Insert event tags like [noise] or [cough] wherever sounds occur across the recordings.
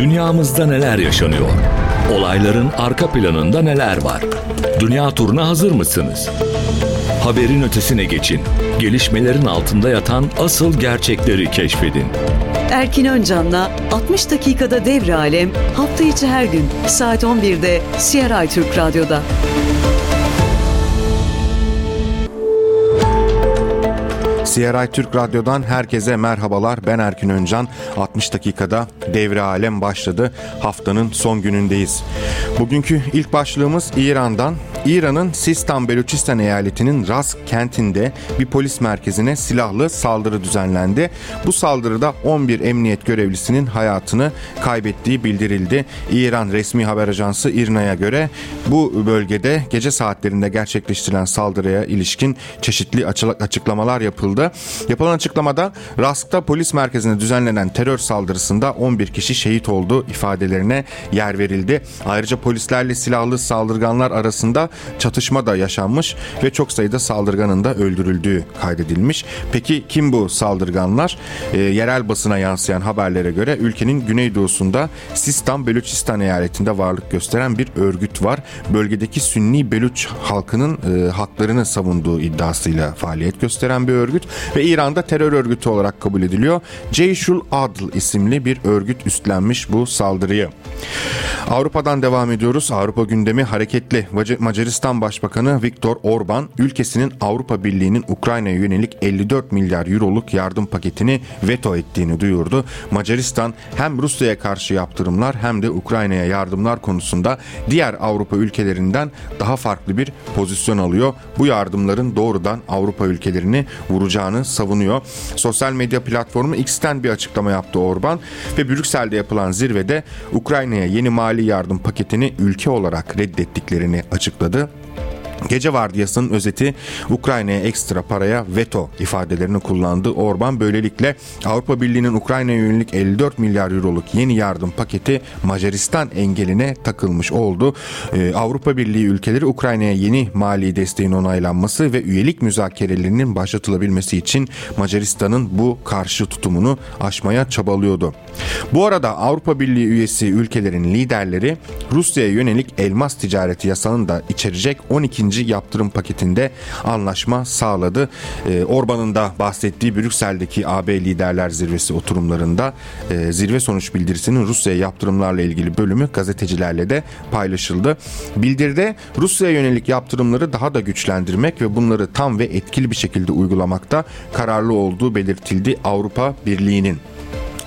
Dünyamızda neler yaşanıyor? Olayların arka planında neler var? Dünya turuna hazır mısınız? Haberin ötesine geçin. Gelişmelerin altında yatan asıl gerçekleri keşfedin. Erkin Öncan'la 60 dakikada devre alem hafta içi her gün saat 11'de CRI Türk Radyo'da. CRI Türk Radyo'dan herkese merhabalar. Ben Erkin Öncan. 60 dakikada devre alem başladı. Haftanın son günündeyiz. Bugünkü ilk başlığımız İran'dan. İran'ın Sistan Beluçistan eyaletinin Ras kentinde bir polis merkezine silahlı saldırı düzenlendi. Bu saldırıda 11 emniyet görevlisinin hayatını kaybettiği bildirildi. İran resmi haber ajansı İRNA'ya göre bu bölgede gece saatlerinde gerçekleştirilen saldırıya ilişkin çeşitli açıklamalar yapıldı. Yapılan açıklamada Rask'ta polis merkezine düzenlenen terör saldırısında 11 kişi şehit oldu ifadelerine yer verildi. Ayrıca polislerle silahlı saldırganlar arasında çatışma da yaşanmış ve çok sayıda saldırganın da öldürüldüğü kaydedilmiş. Peki kim bu saldırganlar? E, yerel basına yansıyan haberlere göre ülkenin güneydoğusunda Sistan Beluçistan eyaletinde varlık gösteren bir örgüt var. Bölgedeki Sünni Beluç halkının e, haklarını savunduğu iddiasıyla faaliyet gösteren bir örgüt ve İran'da terör örgütü olarak kabul ediliyor. Ceyşul Adl isimli bir örgüt üstlenmiş bu saldırıyı. Avrupa'dan devam ediyoruz. Avrupa gündemi hareketli. Macaristan Başbakanı Viktor Orban ülkesinin Avrupa Birliği'nin Ukrayna'ya yönelik 54 milyar euroluk yardım paketini veto ettiğini duyurdu. Macaristan hem Rusya'ya karşı yaptırımlar hem de Ukrayna'ya yardımlar konusunda diğer Avrupa ülkelerinden daha farklı bir pozisyon alıyor. Bu yardımların doğrudan Avrupa ülkelerini vuracağını savunuyor. Sosyal medya platformu X'ten bir açıklama yaptı Orban ve Brüksel'de yapılan zirvede Ukrayna'ya yeni mali yardım paketini ülke olarak reddettiklerini açıkladı. т.д. Gece vardiyasının özeti Ukrayna'ya ekstra paraya veto ifadelerini kullandı. Orban böylelikle Avrupa Birliği'nin Ukrayna'ya yönelik 54 milyar euroluk yeni yardım paketi Macaristan engeline takılmış oldu. Ee, Avrupa Birliği ülkeleri Ukrayna'ya yeni mali desteğin onaylanması ve üyelik müzakerelerinin başlatılabilmesi için Macaristan'ın bu karşı tutumunu aşmaya çabalıyordu. Bu arada Avrupa Birliği üyesi ülkelerin liderleri Rusya'ya yönelik elmas ticareti yasağını da içerecek 12 ikinci yaptırım paketinde anlaşma sağladı. Ee, Orban'ın da bahsettiği Brüksel'deki AB Liderler Zirvesi oturumlarında e, zirve sonuç bildirisinin Rusya'ya yaptırımlarla ilgili bölümü gazetecilerle de paylaşıldı. Bildiride Rusya'ya yönelik yaptırımları daha da güçlendirmek ve bunları tam ve etkili bir şekilde uygulamakta kararlı olduğu belirtildi Avrupa Birliği'nin.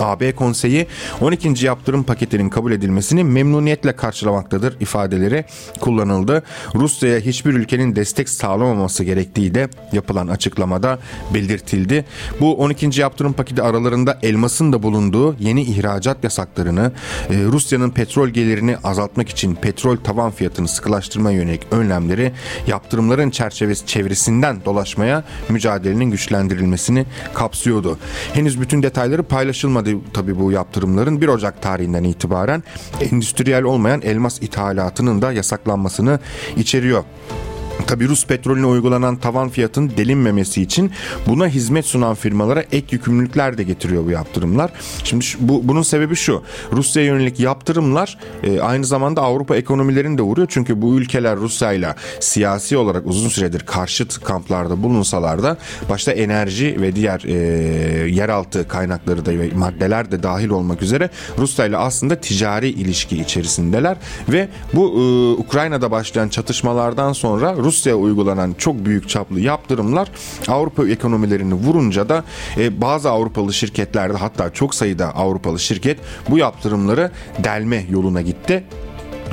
AB konseyi 12. yaptırım paketinin kabul edilmesini memnuniyetle karşılamaktadır ifadeleri kullanıldı. Rusya'ya hiçbir ülkenin destek sağlamaması gerektiği de yapılan açıklamada belirtildi. Bu 12. yaptırım paketi aralarında elmasın da bulunduğu yeni ihracat yasaklarını, e, Rusya'nın petrol gelirini azaltmak için petrol tavan fiyatını sıkılaştırma yönelik önlemleri, yaptırımların çerçevesi çevresinden dolaşmaya mücadelenin güçlendirilmesini kapsıyordu. Henüz bütün detayları paylaşılmadı başlamadı tabii bu yaptırımların 1 Ocak tarihinden itibaren endüstriyel olmayan elmas ithalatının da yasaklanmasını içeriyor. Tabi Rus petrolüne uygulanan tavan fiyatın delinmemesi için buna hizmet sunan firmalara ek yükümlülükler de getiriyor bu yaptırımlar. Şimdi bu bunun sebebi şu. Rusya'ya yönelik yaptırımlar e, aynı zamanda Avrupa ekonomilerini de vuruyor. Çünkü bu ülkeler Rusya ile siyasi olarak uzun süredir karşıt kamplarda bulunsalar da başta enerji ve diğer e, yeraltı kaynakları da ve maddeler de dahil olmak üzere Rusya ile aslında ticari ilişki içerisindeler ve bu e, Ukrayna'da başlayan çatışmalardan sonra Rusya'ya uygulanan çok büyük çaplı yaptırımlar Avrupa ekonomilerini vurunca da e, bazı Avrupalı şirketlerde hatta çok sayıda Avrupalı şirket bu yaptırımları delme yoluna gitti.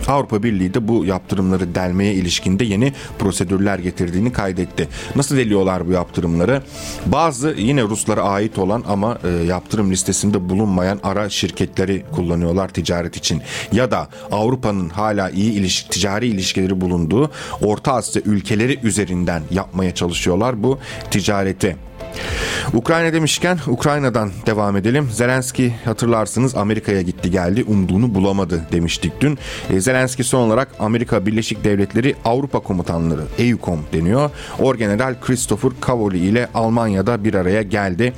Avrupa Birliği de bu yaptırımları delmeye ilişkinde yeni prosedürler getirdiğini kaydetti. Nasıl deliyorlar bu yaptırımları? Bazı yine Ruslara ait olan ama e, yaptırım listesinde bulunmayan ara şirketleri kullanıyorlar ticaret için. Ya da Avrupa'nın hala iyi ilişki, ticari ilişkileri bulunduğu Orta Asya ülkeleri üzerinden yapmaya çalışıyorlar bu ticareti. Ukrayna demişken Ukrayna'dan devam edelim. Zelenski hatırlarsınız Amerika'ya gitti geldi umduğunu bulamadı demiştik dün. E, Zelenski son olarak Amerika Birleşik Devletleri Avrupa Komutanları EUCOM deniyor. Orgeneral Christopher Cavoli ile Almanya'da bir araya geldi.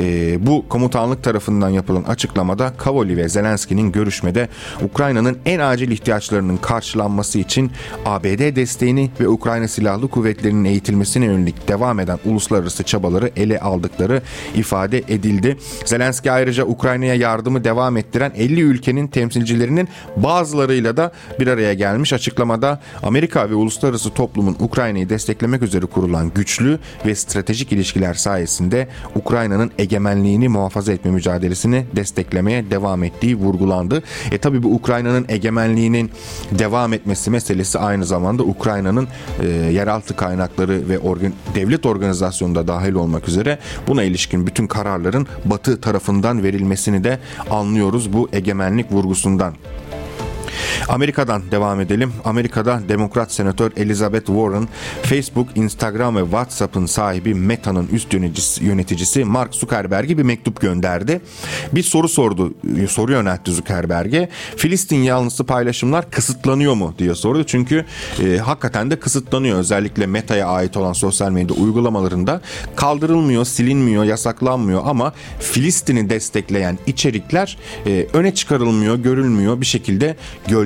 E, bu komutanlık tarafından yapılan açıklamada Cavoli ve Zelenski'nin görüşmede Ukrayna'nın en acil ihtiyaçlarının karşılanması için ABD desteğini ve Ukrayna Silahlı Kuvvetleri'nin eğitilmesine yönelik devam eden uluslararası çabaları ele aldıkları ifade edildi. Zelenski ayrıca Ukrayna'ya yardımı devam ettiren 50 ülkenin temsilcilerinin bazılarıyla da bir araya gelmiş. Açıklamada Amerika ve uluslararası toplumun Ukrayna'yı desteklemek üzere kurulan güçlü ve stratejik ilişkiler sayesinde Ukrayna'nın egemenliğini muhafaza etme mücadelesini desteklemeye devam ettiği vurgulandı. E tabi bu Ukrayna'nın egemenliğinin devam etmesi meselesi aynı zamanda Ukrayna'nın e, yeraltı kaynakları ve organ, devlet organizasyonunda dahil olmak üzere buna ilişkin bütün kararların Batı tarafından verilmesini de anlıyoruz bu egemenlik vurgusundan. Amerika'dan devam edelim. Amerika'da Demokrat Senatör Elizabeth Warren, Facebook, Instagram ve WhatsApp'ın sahibi Meta'nın üst yöneticisi, Mark Zuckerberg'e bir mektup gönderdi. Bir soru sordu, soru yöneltti Zuckerberg'e. Filistin yanlısı paylaşımlar kısıtlanıyor mu diye sordu. Çünkü e, hakikaten de kısıtlanıyor. Özellikle Meta'ya ait olan sosyal medya uygulamalarında kaldırılmıyor, silinmiyor, yasaklanmıyor ama Filistin'i destekleyen içerikler e, öne çıkarılmıyor, görülmüyor bir şekilde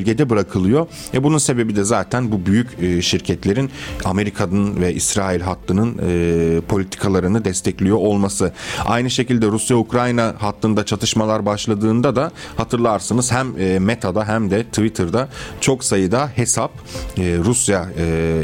gölgede bırakılıyor. E bunun sebebi de zaten bu büyük e, şirketlerin Amerika'nın ve İsrail hattının e, politikalarını destekliyor olması. Aynı şekilde Rusya-Ukrayna hattında çatışmalar başladığında da hatırlarsınız hem e, Meta'da hem de Twitter'da çok sayıda hesap Rusya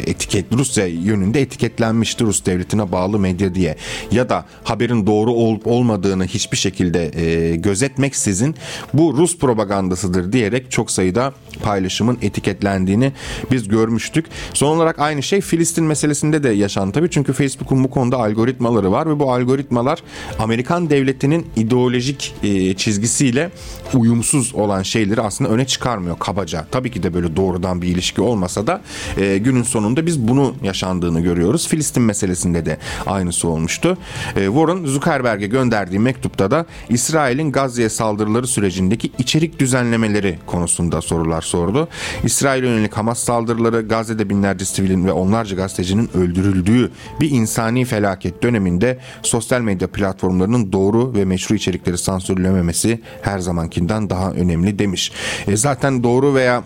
etiket Rusya yönünde etiketlenmişti Rus devletine bağlı medya diye. Ya da haberin doğru olup olmadığını hiçbir şekilde e, gözetmeksizin bu Rus propagandasıdır diyerek çok sayıda paylaşımın etiketlendiğini biz görmüştük. Son olarak aynı şey Filistin meselesinde de yaşandı tabii. Çünkü Facebook'un bu konuda algoritmaları var ve bu algoritmalar Amerikan devletinin ideolojik e, çizgisiyle uyumsuz olan şeyleri aslında öne çıkarmıyor kabaca. Tabii ki de böyle doğrudan bir ilişki olmasa da e, günün sonunda biz bunu yaşandığını görüyoruz. Filistin meselesinde de aynısı olmuştu. E, Warren Zuckerberg'e gönderdiği mektupta da İsrail'in Gazze'ye saldırıları sürecindeki içerik düzenlemeleri konusunda sorular sordu. İsrail yönelik Hamas saldırıları Gazze'de binlerce sivilin ve onlarca gazetecinin öldürüldüğü bir insani felaket döneminde sosyal medya platformlarının doğru ve meşru içerikleri sansürlememesi her zamankinden daha önemli demiş. E zaten doğru veya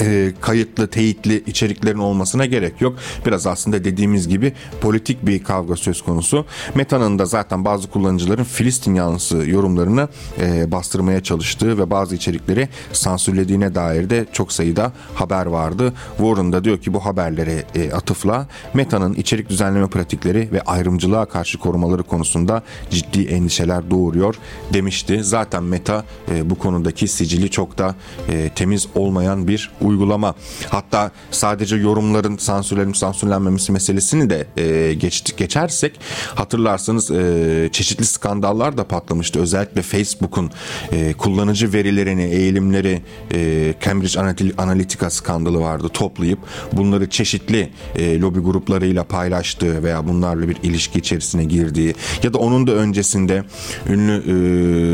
e, kayıtlı, teyitli içeriklerin olmasına gerek yok. Biraz aslında dediğimiz gibi politik bir kavga söz konusu. Meta'nın da zaten bazı kullanıcıların Filistin yanlısı yorumlarını e, bastırmaya çalıştığı ve bazı içerikleri sansürlediğine dair de çok sayıda haber vardı. Warren da diyor ki bu haberlere e, atıfla Meta'nın içerik düzenleme pratikleri ve ayrımcılığa karşı korumaları konusunda ciddi endişeler doğuruyor demişti. Zaten Meta e, bu konudaki sicili çok da e, temiz olmayan bir uygulama. Hatta sadece yorumların sansürlenip sansürlenmemesi meselesini de e, geçtik geçersek hatırlarsanız e, çeşitli skandallar da patlamıştı. Özellikle Facebook'un e, kullanıcı verilerini, eğilimleri e, Cambridge Analytica skandalı vardı. Toplayıp bunları çeşitli e, lobi gruplarıyla paylaştığı veya bunlarla bir ilişki içerisine girdiği ya da onun da öncesinde ünlü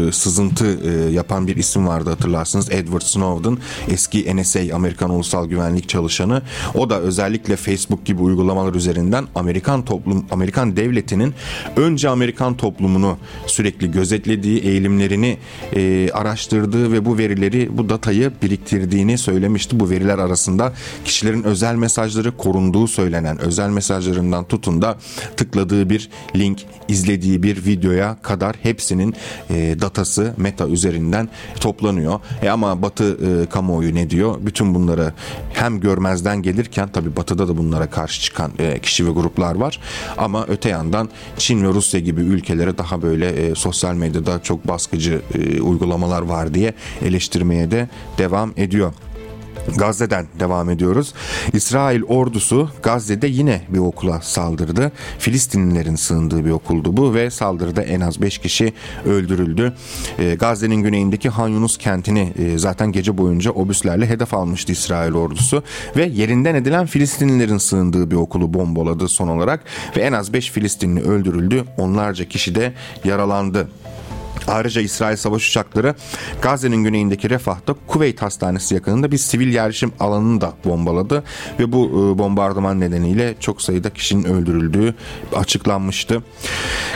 e, sızıntı e, yapan bir isim vardı hatırlarsınız. Edward Snowden eski NSA Amerikan Ulusal Güvenlik Çalışanı. O da özellikle Facebook gibi uygulamalar üzerinden Amerikan toplum Amerikan devletinin önce Amerikan toplumunu sürekli gözetlediği, eğilimlerini e, araştırdığı ve bu verileri, bu datayı biriktirdiğini söylemişti. Bu veriler arasında kişilerin özel mesajları korunduğu söylenen özel mesajlarından tutun da tıkladığı bir link, izlediği bir videoya kadar hepsinin e, datası meta üzerinden toplanıyor. E ama Batı e, kamuoyu ne diyor? Bütün bunları hem görmezden gelirken tabi batıda da bunlara karşı çıkan e, kişi ve gruplar var. Ama öte yandan Çin ve Rusya gibi ülkelere daha böyle e, sosyal medyada çok baskıcı e, uygulamalar var diye eleştirmeye de devam ediyor. Gazze'den devam ediyoruz. İsrail ordusu Gazze'de yine bir okula saldırdı. Filistinlilerin sığındığı bir okuldu bu ve saldırıda en az 5 kişi öldürüldü. E, Gazze'nin güneyindeki Han Yunus kentini e, zaten gece boyunca obüslerle hedef almıştı İsrail ordusu ve yerinden edilen Filistinlilerin sığındığı bir okulu bombaladı son olarak ve en az 5 Filistinli öldürüldü. Onlarca kişi de yaralandı. Ayrıca İsrail savaş uçakları Gazze'nin güneyindeki Refah'ta Kuveyt Hastanesi yakınında bir sivil yerleşim alanını da bombaladı ve bu e, bombardıman nedeniyle çok sayıda kişinin öldürüldüğü açıklanmıştı.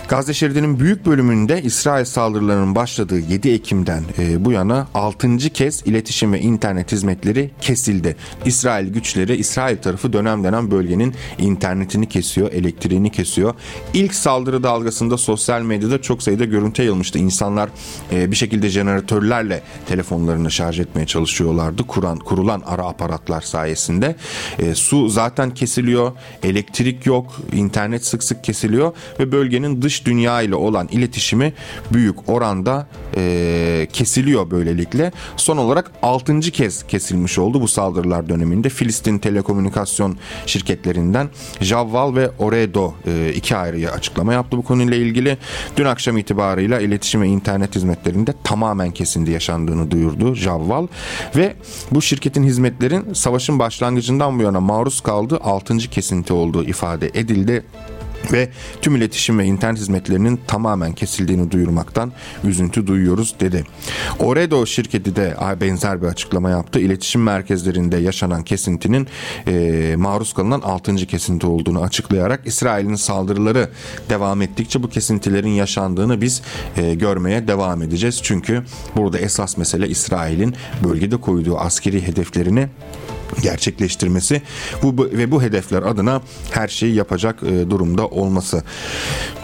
Gazze şeridinin büyük bölümünde İsrail saldırılarının başladığı 7 Ekim'den e, bu yana 6. kez iletişim ve internet hizmetleri kesildi. İsrail güçleri İsrail tarafı dönem dönem bölgenin internetini kesiyor, elektriğini kesiyor. İlk saldırı dalgasında sosyal medyada çok sayıda görüntü yayılmıştı. İnsanlar e, bir şekilde jeneratörlerle telefonlarını şarj etmeye çalışıyorlardı. Kuran, kurulan ara aparatlar sayesinde. E, su zaten kesiliyor, elektrik yok, internet sık sık kesiliyor ve bölgenin dış dünya ile olan iletişimi büyük oranda e, kesiliyor böylelikle. Son olarak 6. kez kesilmiş oldu bu saldırılar döneminde. Filistin telekomünikasyon şirketlerinden Javval ve Oredo e, iki ayrıya açıklama yaptı bu konuyla ilgili. Dün akşam itibarıyla iletişim ve internet hizmetlerinde tamamen kesinti yaşandığını duyurdu Javval ve bu şirketin hizmetlerin savaşın başlangıcından bu yana maruz kaldığı 6. kesinti olduğu ifade edildi ve tüm iletişim ve internet hizmetlerinin tamamen kesildiğini duyurmaktan üzüntü duyuyoruz dedi. Oredo şirketi de benzer bir açıklama yaptı. İletişim merkezlerinde yaşanan kesintinin e, maruz kalınan 6. kesinti olduğunu açıklayarak İsrail'in saldırıları devam ettikçe bu kesintilerin yaşandığını biz e, görmeye devam edeceğiz. Çünkü burada esas mesele İsrail'in bölgede koyduğu askeri hedeflerini gerçekleştirmesi bu ve bu hedefler adına her şeyi yapacak e, durumda olması.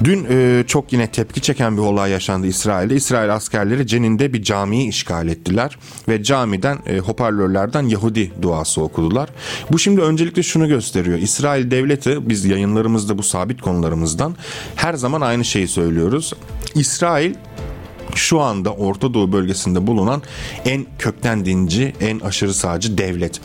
Dün e, çok yine tepki çeken bir olay yaşandı İsrail'de. İsrail askerleri Cenin'de bir camiyi işgal ettiler ve camiden e, hoparlörlerden Yahudi duası okudular. Bu şimdi öncelikle şunu gösteriyor. İsrail devleti biz yayınlarımızda bu sabit konularımızdan her zaman aynı şeyi söylüyoruz. İsrail şu anda Orta Doğu bölgesinde bulunan en kökten dinci, en aşırı sağcı devlet.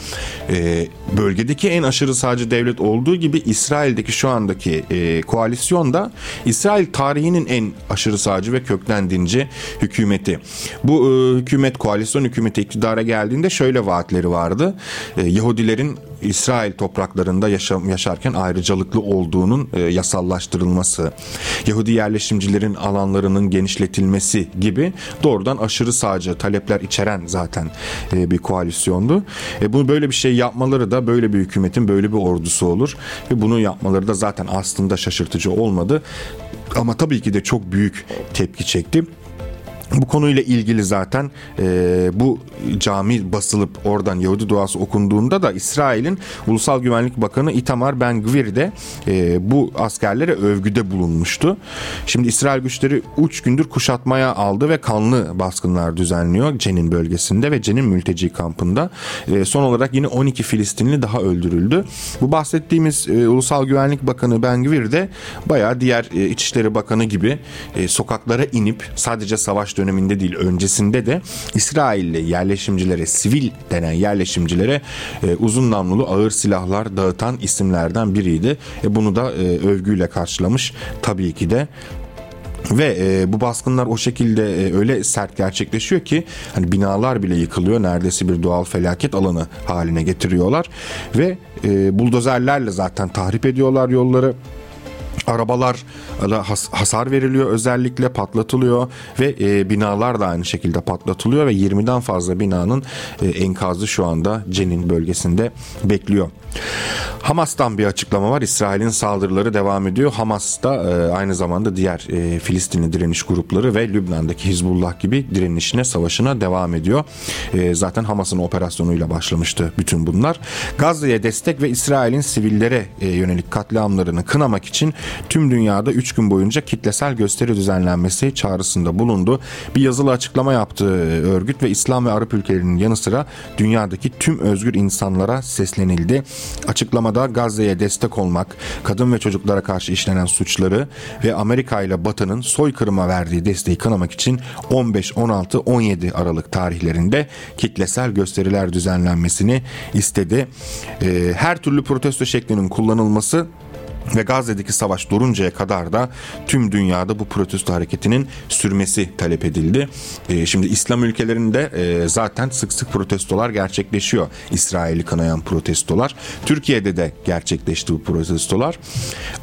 E, bölgedeki en aşırı sağcı devlet olduğu gibi İsrail'deki şu andaki e, koalisyon da İsrail tarihinin en aşırı sağcı ve kökten dinci hükümeti. Bu e, hükümet koalisyon hükümeti iktidara geldiğinde şöyle vaatleri vardı. E, Yahudilerin İsrail topraklarında yaşam, yaşarken ayrıcalıklı olduğunun e, yasallaştırılması, Yahudi yerleşimcilerin alanlarının genişletilmesi gibi doğrudan aşırı sağcı talepler içeren zaten e, bir koalisyondu. E, bunu böyle bir şey yapmaları da böyle bir hükümetin böyle bir ordusu olur ve bunu yapmaları da zaten aslında şaşırtıcı olmadı. Ama tabii ki de çok büyük tepki çekti. Bu konuyla ilgili zaten e, bu cami basılıp oradan Yahudi duası okunduğunda da İsrail'in Ulusal Güvenlik Bakanı Itamar Ben Gvir de e, bu askerlere övgüde bulunmuştu. Şimdi İsrail güçleri 3 gündür kuşatmaya aldı ve kanlı baskınlar düzenliyor Cenin bölgesinde ve Cenin mülteci kampında. E, son olarak yine 12 Filistinli daha öldürüldü. Bu bahsettiğimiz e, Ulusal Güvenlik Bakanı Ben Gvir de bayağı diğer e, İçişleri Bakanı gibi e, sokaklara inip sadece savaş döneminde değil öncesinde de İsrailli yerleşimcilere, sivil denen yerleşimcilere e, uzun namlulu ağır silahlar dağıtan isimlerden biriydi. E, bunu da e, övgüyle karşılamış tabii ki de ve e, bu baskınlar o şekilde e, öyle sert gerçekleşiyor ki hani binalar bile yıkılıyor. Neredeyse bir doğal felaket alanı haline getiriyorlar ve e, buldozerlerle zaten tahrip ediyorlar yolları arabalar hasar veriliyor özellikle patlatılıyor ve e, binalar da aynı şekilde patlatılıyor ve 20'den fazla binanın e, enkazı şu anda Cenin bölgesinde bekliyor. Hamas'tan bir açıklama var. İsrail'in saldırıları devam ediyor. Hamas da e, aynı zamanda diğer e, Filistinli direniş grupları ve Lübnan'daki Hizbullah gibi direnişine, savaşına devam ediyor. E, zaten Hamas'ın operasyonuyla başlamıştı bütün bunlar. Gazze'ye destek ve İsrail'in sivillere e, yönelik katliamlarını kınamak için tüm dünyada 3 gün boyunca kitlesel gösteri düzenlenmesi çağrısında bulundu. Bir yazılı açıklama yaptı örgüt ve İslam ve Arap ülkelerinin yanı sıra dünyadaki tüm özgür insanlara seslenildi. Açıklamada Gazze'ye destek olmak, kadın ve çocuklara karşı işlenen suçları ve Amerika ile Batı'nın soykırıma verdiği desteği kınamak için 15, 16, 17 Aralık tarihlerinde kitlesel gösteriler düzenlenmesini istedi. Ee, her türlü protesto şeklinin kullanılması ve Gazze'deki savaş duruncaya kadar da tüm dünyada bu protesto hareketinin sürmesi talep edildi. E, şimdi İslam ülkelerinde e, zaten sık sık protestolar gerçekleşiyor. İsrail'i kınayan protestolar. Türkiye'de de gerçekleşti bu protestolar.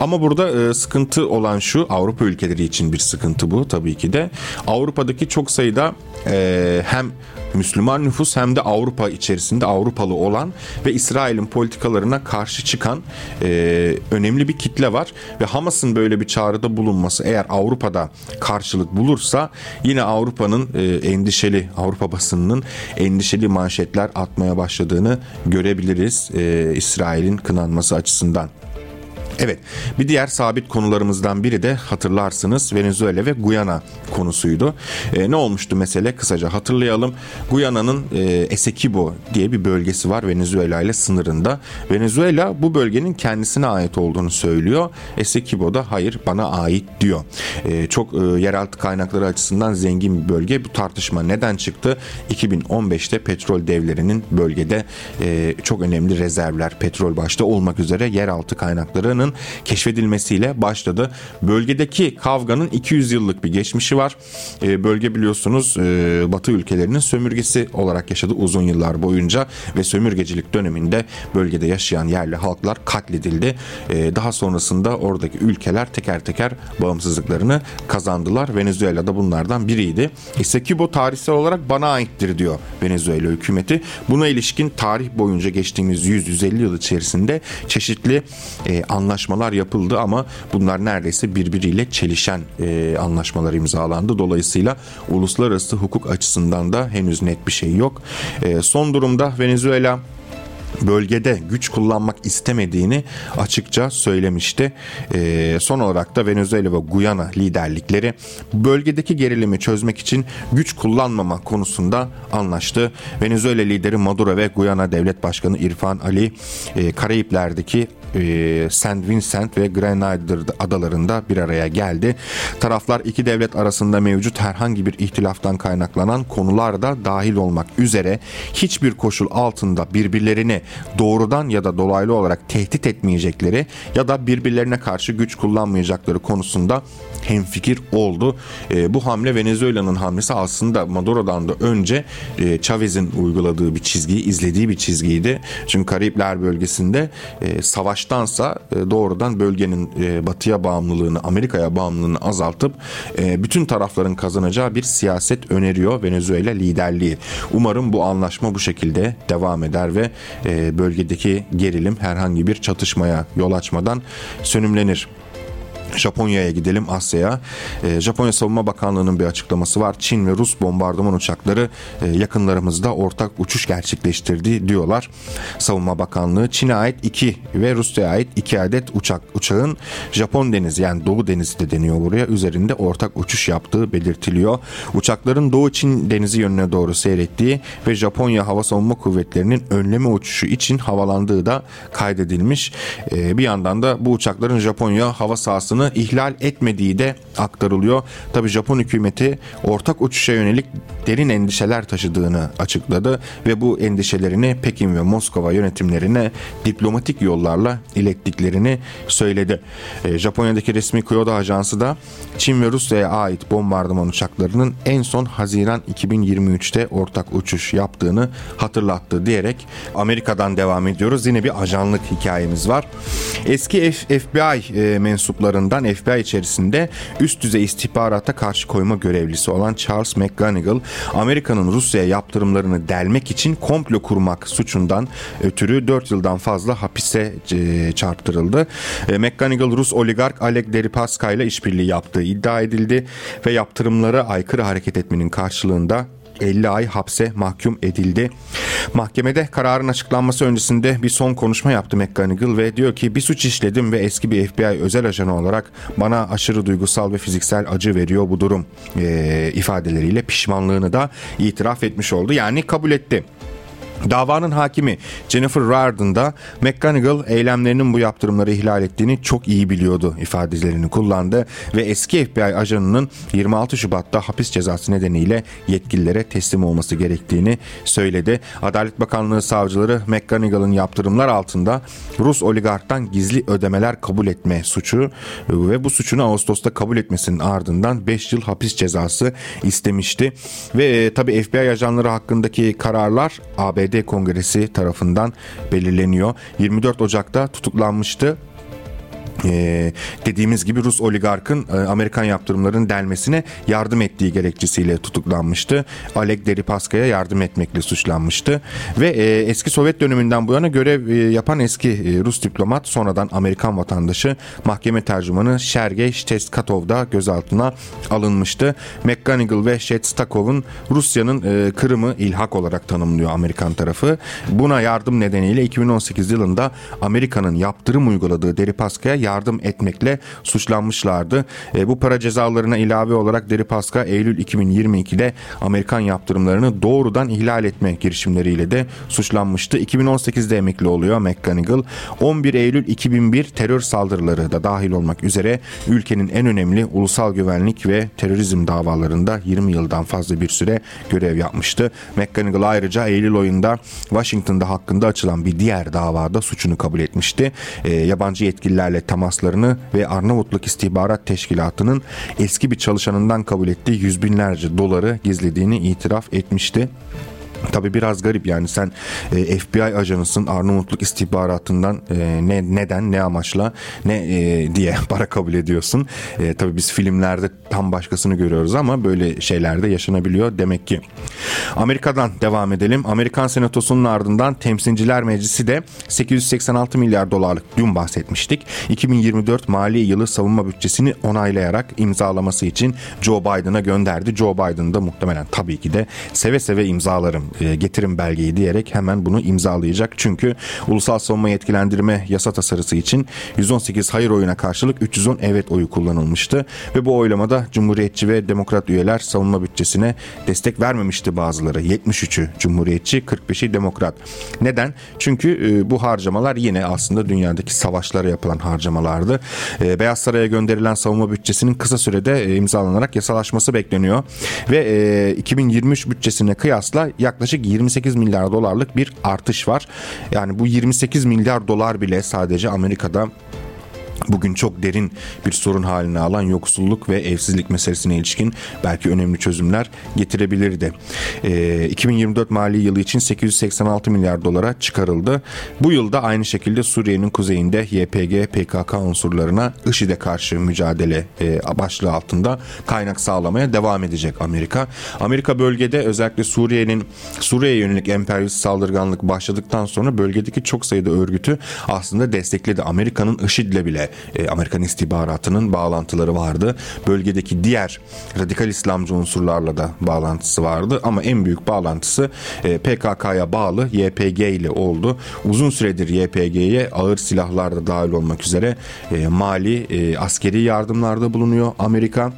Ama burada e, sıkıntı olan şu Avrupa ülkeleri için bir sıkıntı bu tabii ki de. Avrupa'daki çok sayıda e, hem Müslüman nüfus hem de Avrupa içerisinde Avrupalı olan ve İsrail'in politikalarına karşı çıkan e, önemli bir kitle var ve Hamas'ın böyle bir çağrıda bulunması eğer Avrupa'da karşılık bulursa yine Avrupa'nın e, endişeli Avrupa basınının endişeli manşetler atmaya başladığını görebiliriz e, İsrail'in kınanması açısından. Evet bir diğer sabit konularımızdan biri de hatırlarsınız Venezuela ve Guyana konusuydu. E, ne olmuştu mesele kısaca hatırlayalım. Guyana'nın e, Esequibo diye bir bölgesi var Venezuela ile sınırında. Venezuela bu bölgenin kendisine ait olduğunu söylüyor. Esequibo da hayır bana ait diyor. E, çok e, yeraltı kaynakları açısından zengin bir bölge. Bu tartışma neden çıktı? 2015'te petrol devlerinin bölgede e, çok önemli rezervler petrol başta olmak üzere yeraltı kaynaklarının kavganın keşfedilmesiyle başladı. Bölgedeki kavganın 200 yıllık bir geçmişi var. E, bölge biliyorsunuz e, Batı ülkelerinin sömürgesi olarak yaşadı uzun yıllar boyunca ve sömürgecilik döneminde bölgede yaşayan yerli halklar katledildi. E, daha sonrasında oradaki ülkeler teker teker bağımsızlıklarını kazandılar. Venezuela da bunlardan biriydi. Kübo tarihsel olarak bana aittir diyor Venezuela hükümeti. Buna ilişkin tarih boyunca geçtiğimiz 100-150 yıl içerisinde çeşitli e, anlaşmalar anlaşmalar yapıldı ama bunlar neredeyse birbiriyle çelişen e, anlaşmalar imzalandı. Dolayısıyla uluslararası hukuk açısından da henüz net bir şey yok. E, son durumda Venezuela bölgede güç kullanmak istemediğini açıkça söylemişti. E, son olarak da Venezuela ve Guyana liderlikleri bölgedeki gerilimi çözmek için güç kullanmama konusunda anlaştı. Venezuela lideri Maduro ve Guyana Devlet Başkanı İrfan Ali e, Karayipler'deki e, St. Vincent ve Grenada adalarında bir araya geldi. Taraflar iki devlet arasında mevcut herhangi bir ihtilaftan kaynaklanan konularda dahil olmak üzere hiçbir koşul altında birbirlerini doğrudan ya da dolaylı olarak tehdit etmeyecekleri ya da birbirlerine karşı güç kullanmayacakları konusunda hemfikir oldu. E, bu hamle Venezuela'nın hamlesi aslında Maduro'dan da önce e, Chavez'in uyguladığı bir çizgiyi, izlediği bir çizgiydi. Çünkü Karayipler bölgesinde e, savaştansa e, doğrudan bölgenin e, batıya bağımlılığını, Amerika'ya bağımlılığını azaltıp e, bütün tarafların kazanacağı bir siyaset öneriyor Venezuela liderliği. Umarım bu anlaşma bu şekilde devam eder ve e, bölgedeki gerilim herhangi bir çatışmaya yol açmadan sönümlenir. Japonya'ya gidelim Asya'ya. E, Japonya Savunma Bakanlığı'nın bir açıklaması var. Çin ve Rus bombardıman uçakları e, yakınlarımızda ortak uçuş gerçekleştirdi diyorlar. Savunma Bakanlığı Çin'e ait 2 ve Rusya'ya ait 2 adet uçak uçağın Japon denizi yani Doğu Denizi de deniyor buraya üzerinde ortak uçuş yaptığı belirtiliyor. Uçakların Doğu Çin denizi yönüne doğru seyrettiği ve Japonya Hava Savunma Kuvvetleri'nin önleme uçuşu için havalandığı da kaydedilmiş. E, bir yandan da bu uçakların Japonya hava sahasını sınırını ihlal etmediği de aktarılıyor. Tabi Japon hükümeti ortak uçuşa yönelik derin endişeler taşıdığını açıkladı ve bu endişelerini Pekin ve Moskova yönetimlerine diplomatik yollarla ilettiklerini söyledi. E, Japonya'daki resmi Kyoto Ajansı da Çin ve Rusya'ya ait bombardıman uçaklarının en son Haziran 2023'te ortak uçuş yaptığını hatırlattı diyerek Amerika'dan devam ediyoruz. Yine bir ajanlık hikayemiz var. Eski FBI e, mensuplarının tarafından FBI içerisinde üst düzey istihbarata karşı koyma görevlisi olan Charles McGonigal, Amerika'nın Rusya'ya yaptırımlarını delmek için komplo kurmak suçundan ötürü 4 yıldan fazla hapise e, çarptırıldı. E, McGonigal Rus oligark Alek Deripaska ile işbirliği yaptığı iddia edildi ve yaptırımlara aykırı hareket etmenin karşılığında 50 ay hapse mahkum edildi. Mahkemede kararın açıklanması öncesinde bir son konuşma yaptı McGonigal ve diyor ki bir suç işledim ve eski bir FBI özel ajanı olarak bana aşırı duygusal ve fiziksel acı veriyor bu durum e, ifadeleriyle pişmanlığını da itiraf etmiş oldu. Yani kabul etti. Davanın hakimi Jennifer Rardon da McGonigal eylemlerinin bu yaptırımları ihlal ettiğini çok iyi biliyordu ifadelerini kullandı ve eski FBI ajanının 26 Şubat'ta hapis cezası nedeniyle yetkililere teslim olması gerektiğini söyledi. Adalet Bakanlığı savcıları McGonigal'ın yaptırımlar altında Rus oligarktan gizli ödemeler kabul etme suçu ve bu suçunu Ağustos'ta kabul etmesinin ardından 5 yıl hapis cezası istemişti. Ve e, tabi FBI ajanları hakkındaki kararlar ABD ABD Kongresi tarafından belirleniyor. 24 Ocak'ta tutuklanmıştı ee, dediğimiz gibi Rus oligarkın e, Amerikan yaptırımların delmesine yardım ettiği gerekçesiyle tutuklanmıştı. Oleg Deripaska'ya yardım etmekle suçlanmıştı ve e, eski Sovyet döneminden bu yana görev e, yapan eski e, Rus diplomat sonradan Amerikan vatandaşı mahkeme tercümanı Sergey Shteskatov da gözaltına alınmıştı. McGonigal ve Shestakov'un Rusya'nın e, Kırım'ı ilhak olarak tanımlıyor Amerikan tarafı. Buna yardım nedeniyle 2018 yılında Amerika'nın yaptırım uyguladığı Deripaska'ya yardım etmekle suçlanmışlardı. E, bu para cezalarına ilave olarak Deripaska Eylül 2022'de Amerikan yaptırımlarını doğrudan ihlal etme girişimleriyle de suçlanmıştı. 2018'de emekli oluyor McGonigal. 11 Eylül 2001 terör saldırıları da dahil olmak üzere ülkenin en önemli ulusal güvenlik ve terörizm davalarında 20 yıldan fazla bir süre görev yapmıştı. McGonigal ayrıca Eylül ayında Washington'da hakkında açılan bir diğer davada suçunu kabul etmişti. E, yabancı yetkililerle tam temaslarını ve Arnavutluk İstihbarat Teşkilatı'nın eski bir çalışanından kabul ettiği yüz binlerce doları gizlediğini itiraf etmişti. Tabi biraz garip yani sen e, FBI ajanısın Arnavutluk istihbaratından e, ne neden ne amaçla ne e, diye [laughs] para kabul ediyorsun. E, tabi biz filmlerde tam başkasını görüyoruz ama böyle şeyler de yaşanabiliyor demek ki. Amerika'dan devam edelim. Amerikan Senatosu'nun ardından Temsilciler Meclisi de 886 milyar dolarlık dün bahsetmiştik. 2024 mali yılı savunma bütçesini onaylayarak imzalaması için Joe Biden'a gönderdi. Joe Biden da muhtemelen tabii ki de seve seve imzalarım e, getirin belgeyi diyerek hemen bunu imzalayacak. Çünkü ulusal savunma yetkilendirme yasa tasarısı için 118 hayır oyuna karşılık 310 evet oyu kullanılmıştı ve bu oylamada Cumhuriyetçi ve Demokrat üyeler savunma bütçesine destek vermemişti bazıları. 73'ü Cumhuriyetçi, 45'i Demokrat. Neden? Çünkü e, bu harcamalar yine aslında dünyadaki savaşlara yapılan harcamalardı. E, Beyaz Saray'a gönderilen savunma bütçesinin kısa sürede imzalanarak yasalaşması bekleniyor ve 2023 bütçesine kıyasla yaklaşık yaklaşık 28 milyar dolarlık bir artış var. Yani bu 28 milyar dolar bile sadece Amerika'da bugün çok derin bir sorun haline alan yoksulluk ve evsizlik meselesine ilişkin belki önemli çözümler getirebilirdi. E, 2024 mali yılı için 886 milyar dolara çıkarıldı. Bu yılda aynı şekilde Suriye'nin kuzeyinde YPG, PKK unsurlarına IŞİD'e karşı mücadele e, başlığı altında kaynak sağlamaya devam edecek Amerika. Amerika bölgede özellikle Suriye'nin Suriye'ye yönelik emperyalist saldırganlık başladıktan sonra bölgedeki çok sayıda örgütü aslında destekledi. Amerika'nın IŞİD'le bile e, Amerikan istihbaratının bağlantıları vardı. Bölgedeki diğer radikal İslamcı unsurlarla da bağlantısı vardı ama en büyük bağlantısı e, PKK'ya bağlı YPG ile oldu. Uzun süredir YPG'ye ağır silahlar da dahil olmak üzere e, mali e, askeri yardımlarda bulunuyor Amerika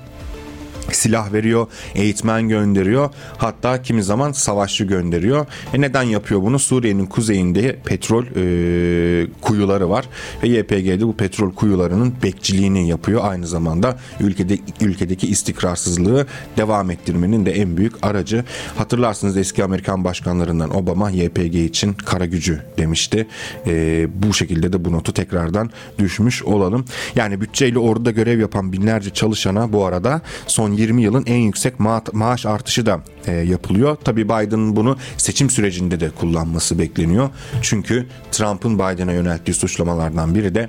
silah veriyor, eğitmen gönderiyor. Hatta kimi zaman savaşçı gönderiyor. E neden yapıyor bunu? Suriye'nin kuzeyinde petrol e, kuyuları var ve YPG'de bu petrol kuyularının bekçiliğini yapıyor. Aynı zamanda ülkede ülkedeki istikrarsızlığı devam ettirmenin de en büyük aracı. Hatırlarsınız eski Amerikan başkanlarından Obama YPG için kara gücü demişti. E, bu şekilde de bu notu tekrardan düşmüş olalım. Yani bütçeyle orada görev yapan binlerce çalışana bu arada son 20 yılın en yüksek ma maaş artışı da e, yapılıyor. Tabii Biden bunu seçim sürecinde de kullanması bekleniyor. Çünkü Trump'ın Biden'a yönelttiği suçlamalardan biri de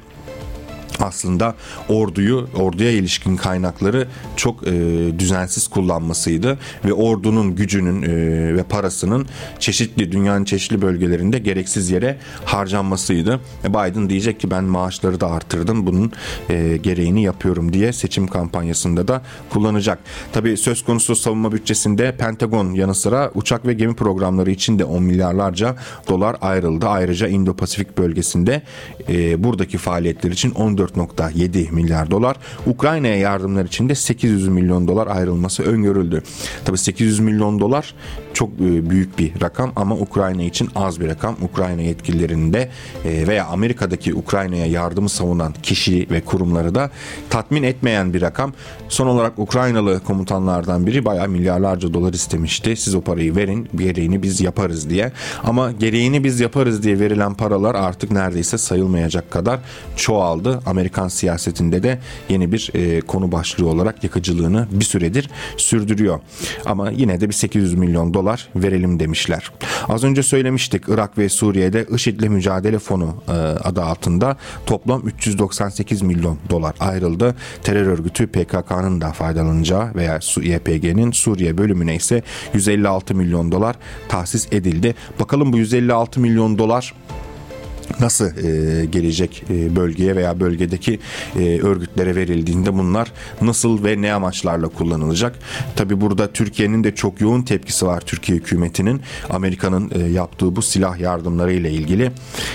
aslında orduyu, orduya ilişkin kaynakları çok e, düzensiz kullanmasıydı ve ordunun gücünün e, ve parasının çeşitli dünyanın çeşitli bölgelerinde gereksiz yere harcanmasıydı. E, Biden diyecek ki ben maaşları da arttırdım bunun e, gereğini yapıyorum diye seçim kampanyasında da kullanacak. Tabii söz konusu savunma bütçesinde Pentagon yanı sıra uçak ve gemi programları için de 10 milyarlarca dolar ayrıldı. Ayrıca Indo-Pasifik bölgesinde e, buradaki faaliyetler için 14.7 milyar dolar. Ukrayna'ya yardımlar için de 800 milyon dolar ayrılması öngörüldü. Tabii 800 milyon dolar çok e, büyük bir rakam ama Ukrayna için az bir rakam. Ukrayna yetkililerinde e, veya Amerika'daki Ukrayna'ya yardımı savunan kişi ve kurumları da tatmin etmeyen bir rakam. Son olarak Ukraynalı komutanlardan biri bayağı milyarlarca dolar istemişti. Siz o parayı verin, gereğini biz yaparız diye. Ama gereğini biz yaparız diye verilen paralar artık neredeyse sayılmayacak kadar çoğaldı. Amerikan siyasetinde de yeni bir e, konu başlığı olarak yakıcılığını bir süredir sürdürüyor. Ama yine de bir 800 milyon dolar verelim demişler. Az önce söylemiştik Irak ve Suriye'de IŞİD'le mücadele fonu e, adı altında toplam 398 milyon dolar ayrıldı. Terör örgütü PKK'nın da faydalanacağı veya YPG'nin Suriye bölümüne ise 156 milyon dolar tahsis edildi. Bakalım bu 156 milyon dolar nasıl e, gelecek e, bölgeye veya bölgedeki e, örgütlere verildiğinde bunlar nasıl ve ne amaçlarla kullanılacak? Tabi burada Türkiye'nin de çok yoğun tepkisi var Türkiye hükümetinin Amerika'nın e, yaptığı bu silah yardımları ile ilgili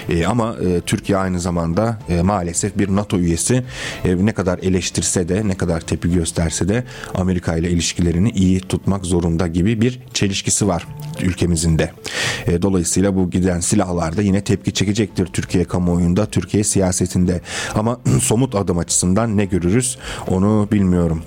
e, ama e, Türkiye aynı zamanda e, maalesef bir NATO üyesi e, ne kadar eleştirse de ne kadar tepki gösterse de Amerika ile ilişkilerini iyi tutmak zorunda gibi bir çelişkisi var ülkemizin de. E, dolayısıyla bu giden silahlar da yine tepki çekecektir Türkiye kamuoyunda, Türkiye siyasetinde. Ama [clears throat] somut adım açısından ne görürüz onu bilmiyorum.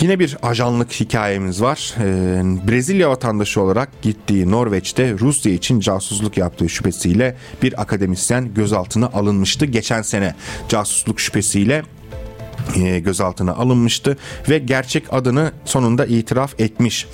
Yine bir ajanlık hikayemiz var. Ee, Brezilya vatandaşı olarak gittiği Norveç'te Rusya için casusluk yaptığı şüphesiyle bir akademisyen gözaltına alınmıştı. Geçen sene casusluk şüphesiyle gözaltına alınmıştı ve gerçek adını sonunda itiraf etmiş.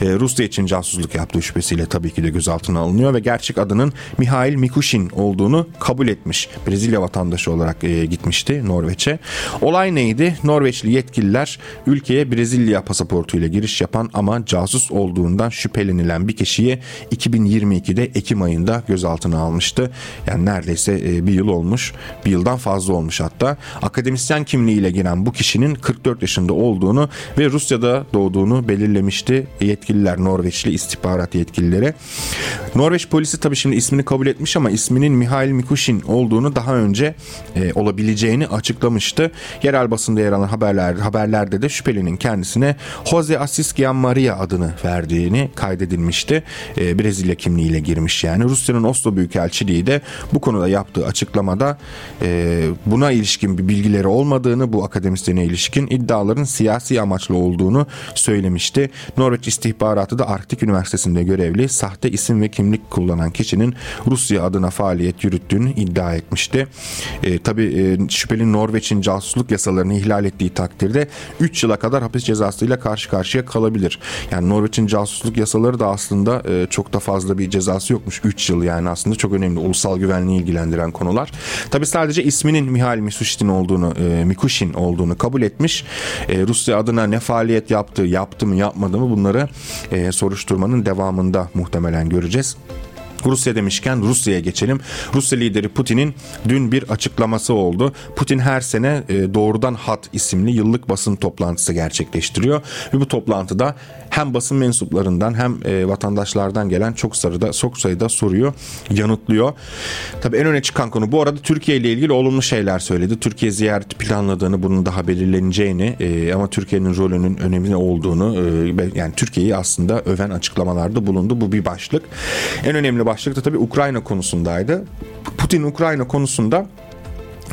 E, Rusya için casusluk yaptığı şüphesiyle tabii ki de gözaltına alınıyor ve gerçek adının Mihail Mikushin olduğunu kabul etmiş. Brezilya vatandaşı olarak e, gitmişti Norveç'e. Olay neydi? Norveçli yetkililer ülkeye Brezilya pasaportuyla giriş yapan ama casus olduğundan şüphelenilen bir kişiyi 2022'de Ekim ayında gözaltına almıştı. Yani neredeyse bir yıl olmuş. Bir yıldan fazla olmuş hatta. Akademisyen kimliğiyle giren bu kişinin 44 yaşında olduğunu ve Rusya'da doğduğunu belirlemişti yetkililer Norveçli istihbarat yetkilileri. Norveç polisi tabii şimdi ismini kabul etmiş ama isminin Mihail Mikushin olduğunu daha önce e, olabileceğini açıklamıştı. Yerel basında yer alan haberler, haberlerde de şüphelinin kendisine Jose Asiskian Maria adını verdiğini kaydedilmişti. E, Brezilya kimliğiyle girmiş yani. Rusya'nın Oslo Büyükelçiliği de bu konuda yaptığı açıklamada e, buna ilişkin bir bilgileri olmadığını bu akademisyene ilişkin iddiaların siyasi amaçlı olduğunu söylemişti. Norveç istihbaratı da Arktik Üniversitesi'nde görevli sahte isim ve kimlik kullanan kişinin Rusya adına faaliyet yürüttüğünü iddia etmişti. E, Tabi e, şüpheli Norveç'in casusluk yasalarını ihlal ettiği takdirde 3 yıla kadar hapis cezasıyla karşı karşıya kalabilir. Yani Norveç'in casusluk yasaları da aslında e, çok da fazla bir cezası yokmuş. 3 yıl yani aslında çok önemli ulusal güvenliği ilgilendiren konular. Tabi sadece isminin Mihail Misushin olduğunu, e, Mikushin olduğunu kabul etmiş. E, Rusya adına ne faaliyet yaptı, yaptı mı yapmadı mı bunları e, soruşturmanın devamında muhtemelen göreceğiz. Rusya demişken Rusya'ya geçelim. Rusya lideri Putin'in dün bir açıklaması oldu. Putin her sene e, doğrudan hat isimli yıllık basın toplantısı gerçekleştiriyor ve bu toplantıda hem basın mensuplarından hem e, vatandaşlardan gelen çok sayıda çok sayıda soruyu yanıtlıyor. Tabii en öne çıkan konu bu arada Türkiye ile ilgili olumlu şeyler söyledi. Türkiye ziyareti planladığını, bunun daha belirleneceğini e, ama Türkiye'nin rolünün önemli olduğunu yani Türkiye'yi aslında öven açıklamalarda bulundu. Bu bir başlık. En önemli başlık da tabii Ukrayna konusundaydı. Putin Ukrayna konusunda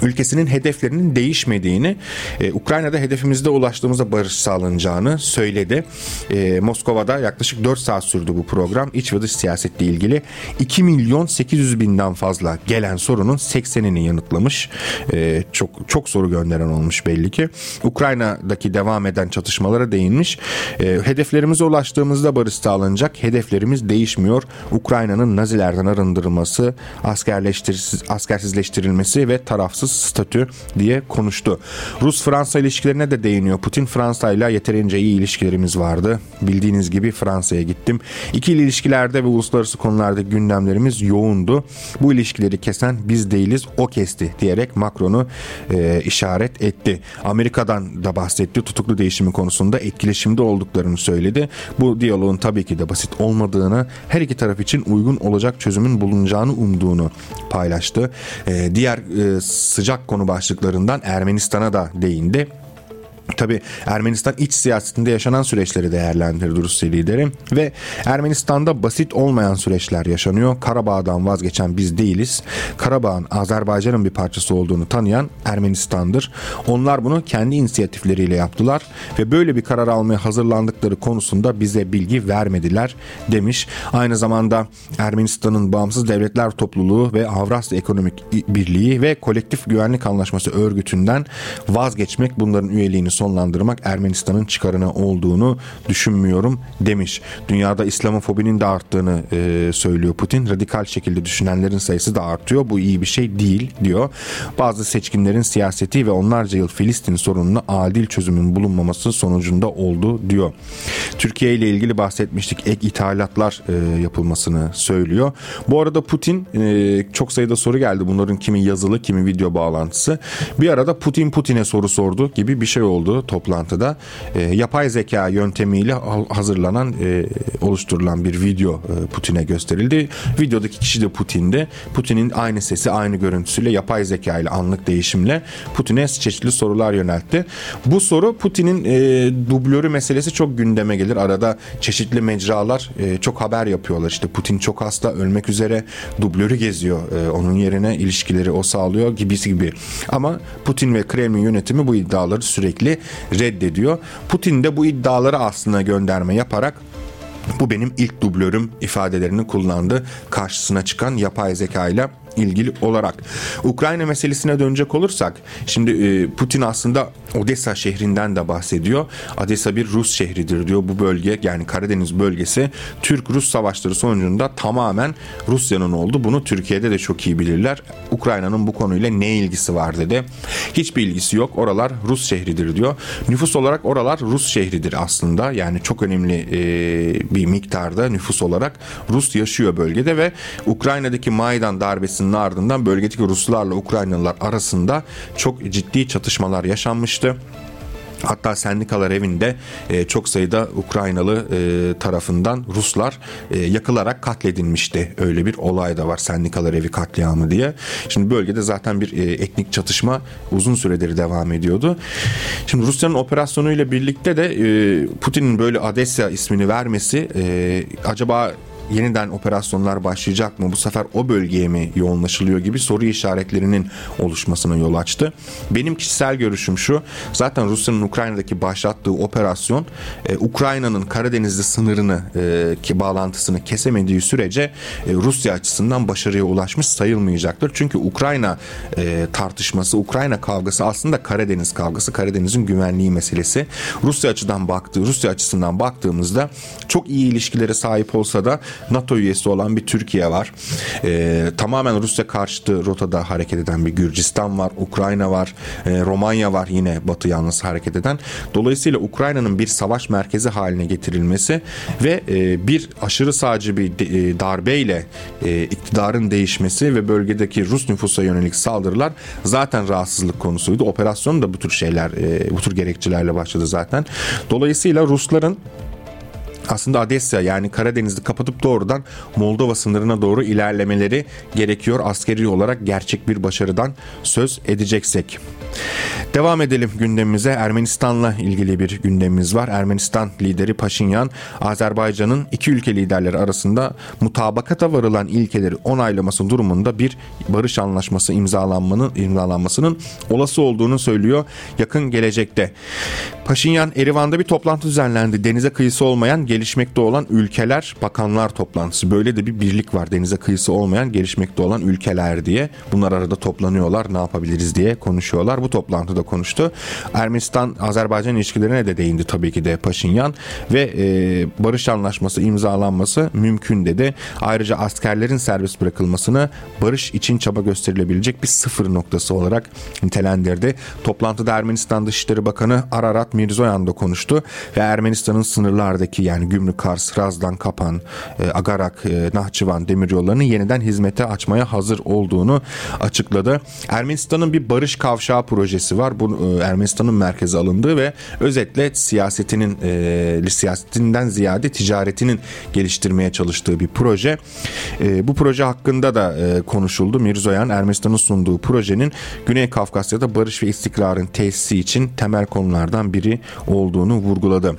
ülkesinin hedeflerinin değişmediğini, e, Ukrayna'da hedefimizde ulaştığımızda barış sağlanacağını söyledi. E, Moskova'da yaklaşık 4 saat sürdü bu program. İç ve dış siyasetle ilgili 2 milyon 800 binden fazla gelen sorunun 80'ini yanıtlamış. E, çok çok soru gönderen olmuş belli ki. Ukrayna'daki devam eden çatışmalara değinmiş. E, hedeflerimize ulaştığımızda barış sağlanacak. Hedeflerimiz değişmiyor. Ukrayna'nın Nazilerden arındırılması, askerleştir askersizleştirilmesi ve tarafsız statü diye konuştu. Rus-Fransa ilişkilerine de değiniyor. Putin Fransa ile yeterince iyi ilişkilerimiz vardı. Bildiğiniz gibi Fransa'ya gittim. İkili ilişkilerde ve uluslararası konularda gündemlerimiz yoğundu. Bu ilişkileri kesen biz değiliz o kesti diyerek Macron'u e, işaret etti. Amerika'dan da bahsetti. Tutuklu değişimi konusunda etkileşimde olduklarını söyledi. Bu diyaloğun tabii ki de basit olmadığını, her iki taraf için uygun olacak çözümün bulunacağını umduğunu paylaştı. E, diğer e, sıcak konu başlıklarından Ermenistan'a da değindi. Tabi Ermenistan iç siyasetinde yaşanan süreçleri değerlendirdi Rusya lideri ve Ermenistan'da basit olmayan süreçler yaşanıyor. Karabağ'dan vazgeçen biz değiliz. Karabağ'ın Azerbaycan'ın bir parçası olduğunu tanıyan Ermenistan'dır. Onlar bunu kendi inisiyatifleriyle yaptılar ve böyle bir karar almaya hazırlandıkları konusunda bize bilgi vermediler demiş. Aynı zamanda Ermenistan'ın Bağımsız Devletler Topluluğu ve Avrasya Ekonomik Birliği ve Kolektif Güvenlik Anlaşması örgütünden vazgeçmek bunların üyeliğini sonlandırmak Ermenistan'ın çıkarına olduğunu düşünmüyorum demiş. Dünyada İslamofobinin de arttığını e, söylüyor Putin. Radikal şekilde düşünenlerin sayısı da artıyor. Bu iyi bir şey değil diyor. Bazı seçkinlerin siyaseti ve onlarca yıl Filistin sorununa adil çözümün bulunmaması sonucunda oldu diyor. Türkiye ile ilgili bahsetmiştik. Ek ithalatlar e, yapılmasını söylüyor. Bu arada Putin e, çok sayıda soru geldi. Bunların kimi yazılı kimi video bağlantısı. Bir arada Putin Putin'e soru sordu gibi bir şey oldu olduğu toplantıda e, yapay zeka yöntemiyle hazırlanan e, oluşturulan bir video e, Putin'e gösterildi. Videodaki kişi de Putin'di. Putin'in aynı sesi aynı görüntüsüyle yapay zeka ile anlık değişimle Putin'e çeşitli sorular yöneltti. Bu soru Putin'in e, dublörü meselesi çok gündeme gelir. Arada çeşitli mecralar e, çok haber yapıyorlar. İşte Putin çok hasta ölmek üzere dublörü geziyor. E, onun yerine ilişkileri o sağlıyor gibisi gibi. Ama Putin ve Kremlin yönetimi bu iddiaları sürekli reddediyor. Putin de bu iddiaları aslında gönderme yaparak bu benim ilk dublörüm ifadelerini kullandı. Karşısına çıkan yapay zeka ile ilgili olarak. Ukrayna meselesine dönecek olursak şimdi e, Putin aslında Odessa şehrinden de bahsediyor. Odessa bir Rus şehridir diyor. Bu bölge yani Karadeniz bölgesi Türk-Rus savaşları sonucunda tamamen Rusya'nın oldu. Bunu Türkiye'de de çok iyi bilirler. Ukrayna'nın bu konuyla ne ilgisi var dedi. Hiçbir ilgisi yok. Oralar Rus şehridir diyor. Nüfus olarak oralar Rus şehridir aslında. Yani çok önemli e, bir miktarda nüfus olarak Rus yaşıyor bölgede ve Ukrayna'daki Maydan darbesi saldırısının ardından bölgedeki Ruslarla Ukraynalılar arasında çok ciddi çatışmalar yaşanmıştı. Hatta sendikalar evinde e, çok sayıda Ukraynalı e, tarafından Ruslar e, yakılarak katledilmişti. Öyle bir olay da var sendikalar evi katliamı diye. Şimdi bölgede zaten bir e, etnik çatışma uzun süredir devam ediyordu. Şimdi Rusya'nın operasyonuyla birlikte de e, Putin'in böyle Adesya ismini vermesi e, acaba yeniden operasyonlar başlayacak mı? Bu sefer o bölgeye mi yoğunlaşılıyor gibi soru işaretlerinin oluşmasına yol açtı. Benim kişisel görüşüm şu. Zaten Rusya'nın Ukrayna'daki başlattığı operasyon e, Ukrayna'nın Karadeniz'de sınırını e, ki bağlantısını kesemediği sürece e, Rusya açısından başarıya ulaşmış sayılmayacaktır. Çünkü Ukrayna e, tartışması, Ukrayna kavgası aslında Karadeniz kavgası, Karadeniz'in güvenliği meselesi. Rusya açıdan baktığı, Rusya açısından baktığımızda çok iyi ilişkilere sahip olsa da NATO üyesi olan bir Türkiye var. E, tamamen Rusya karşıtı rotada hareket eden bir Gürcistan var, Ukrayna var, e, Romanya var yine Batı yanlısı hareket eden. Dolayısıyla Ukrayna'nın bir savaş merkezi haline getirilmesi ve e, bir aşırı sağcı bir e, darbeyle e, iktidarın değişmesi ve bölgedeki Rus nüfusa yönelik saldırılar zaten rahatsızlık konusuydu. Operasyon da bu tür şeyler, e, bu tür gerekçelerle başladı zaten. Dolayısıyla Rusların aslında Adesya yani Karadeniz'i kapatıp doğrudan Moldova sınırına doğru ilerlemeleri gerekiyor askeri olarak gerçek bir başarıdan söz edeceksek. Devam edelim gündemimize. Ermenistan'la ilgili bir gündemimiz var. Ermenistan lideri Paşinyan, Azerbaycan'ın iki ülke liderleri arasında mutabakata varılan ilkeleri onaylaması durumunda bir barış anlaşması imzalanmanın imzalanmasının olası olduğunu söylüyor yakın gelecekte. Paşinyan Erivan'da bir toplantı düzenlendi. Denize kıyısı olmayan gelişmekte olan ülkeler bakanlar toplantısı. Böyle de bir birlik var denize kıyısı olmayan gelişmekte olan ülkeler diye. Bunlar arada toplanıyorlar ne yapabiliriz diye konuşuyorlar. Bu toplantıda konuştu. Ermenistan-Azerbaycan ilişkilerine de değindi tabii ki de Paşinyan ve e, barış anlaşması imzalanması mümkün dedi. Ayrıca askerlerin serbest bırakılmasını barış için çaba gösterilebilecek bir sıfır noktası olarak nitelendirdi. Toplantıda Ermenistan Dışişleri Bakanı Ararat Mirzoyan da konuştu ve Ermenistan'ın sınırlardaki yani Gümrük Kars, Razdan, Kapan, e, Agarak, e, Nahçıvan demiryollarını yeniden hizmete açmaya hazır olduğunu açıkladı. Ermenistan'ın bir barış kavşağı projesi var. Bu e, Ermenistan'ın merkeze alındığı ve özetle siyasetinin e, siyasetinden ziyade ticaretinin geliştirmeye çalıştığı bir proje. E, bu proje hakkında da e, konuşuldu. Mirzoyan Ermenistan'ın sunduğu projenin Güney Kafkasya'da barış ve istikrarın tesisi için temel konulardan biri olduğunu vurguladı.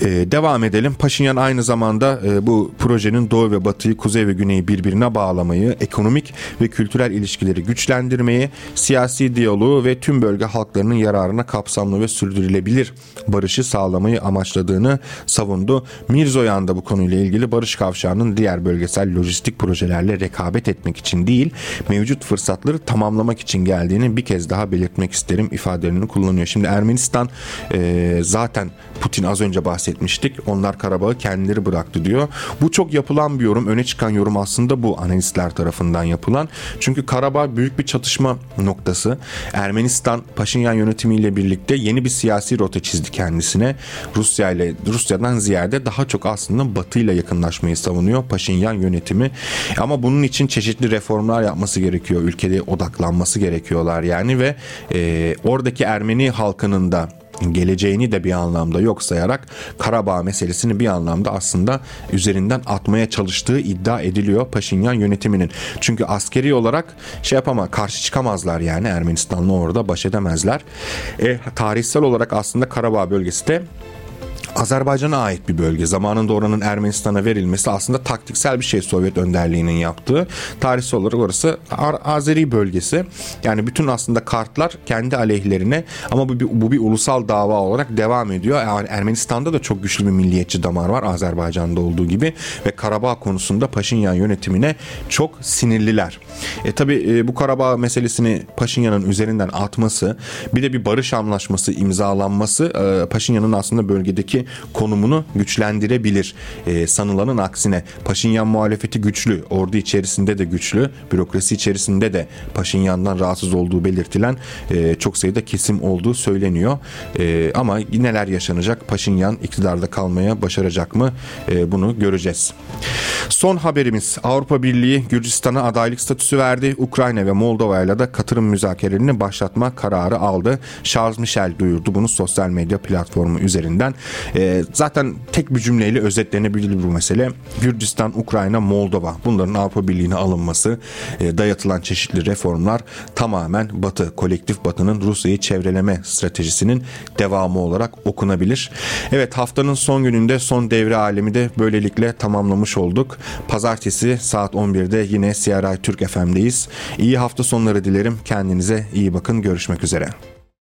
Ee, devam edelim. Paşinyan aynı zamanda e, bu projenin doğu ve batıyı, kuzey ve güneyi birbirine bağlamayı, ekonomik ve kültürel ilişkileri güçlendirmeyi, siyasi diyaloğu ve tüm bölge halklarının yararına kapsamlı ve sürdürülebilir barışı sağlamayı amaçladığını savundu. Mirzoyan da bu konuyla ilgili barış kavşağının diğer bölgesel lojistik projelerle rekabet etmek için değil, mevcut fırsatları tamamlamak için geldiğini bir kez daha belirtmek isterim ifadelerini kullanıyor. Şimdi Ermenistan e, zaten Putin az önce bahsetmiştik. Onlar Karabağ'ı kendileri bıraktı diyor. Bu çok yapılan bir yorum. Öne çıkan yorum aslında bu analistler tarafından yapılan. Çünkü Karabağ büyük bir çatışma noktası. Ermenistan Paşinyan yönetimiyle birlikte yeni bir siyasi rota çizdi kendisine. Rusya ile Rusya'dan ziyade daha çok aslında Batı ile yakınlaşmayı savunuyor Paşinyan yönetimi. Ama bunun için çeşitli reformlar yapması gerekiyor. Ülkede odaklanması gerekiyorlar yani ve e, oradaki Ermeni halkının da geleceğini de bir anlamda yok sayarak Karabağ meselesini bir anlamda aslında üzerinden atmaya çalıştığı iddia ediliyor Paşinyan yönetiminin. Çünkü askeri olarak şey yapama karşı çıkamazlar yani Ermenistan'la orada baş edemezler. E, tarihsel olarak aslında Karabağ bölgesi de Azerbaycan'a ait bir bölge. Zamanında oranın Ermenistan'a verilmesi aslında taktiksel bir şey Sovyet önderliğinin yaptığı. Tarihsel olarak orası Azeri bölgesi. Yani bütün aslında kartlar kendi aleyhlerine ama bu bir, bu bir ulusal dava olarak devam ediyor. Yani Ermenistan'da da çok güçlü bir milliyetçi damar var Azerbaycan'da olduğu gibi ve Karabağ konusunda Paşinyan yönetimine çok sinirliler. E tabi e, bu Karabağ meselesini Paşinyan'ın üzerinden atması bir de bir barış anlaşması imzalanması e, Paşinyan'ın aslında bölgedeki konumunu güçlendirebilir. E, sanılanın aksine Paşinyan muhalefeti güçlü, ordu içerisinde de güçlü, bürokrasi içerisinde de Paşinyan'dan rahatsız olduğu belirtilen e, çok sayıda kesim olduğu söyleniyor. E, ama neler yaşanacak? Paşinyan iktidarda kalmaya başaracak mı? E, bunu göreceğiz. Son haberimiz Avrupa Birliği Gürcistan'a adaylık statüsü verdi. Ukrayna ve Moldova ile de katılım müzakerelerini başlatma kararı aldı. Charles Michel duyurdu bunu sosyal medya platformu üzerinden. E, zaten tek bir cümleyle özetlenebilir bu mesele. Gürcistan, Ukrayna, Moldova bunların Avrupa Birliği'ne alınması, e, dayatılan çeşitli reformlar tamamen Batı, kolektif Batı'nın Rusya'yı çevreleme stratejisinin devamı olarak okunabilir. Evet haftanın son gününde son devre alemi de böylelikle tamamlamış olduk. Pazartesi saat 11'de yine CRI Türk FM'deyiz. İyi hafta sonları dilerim. Kendinize iyi bakın. Görüşmek üzere.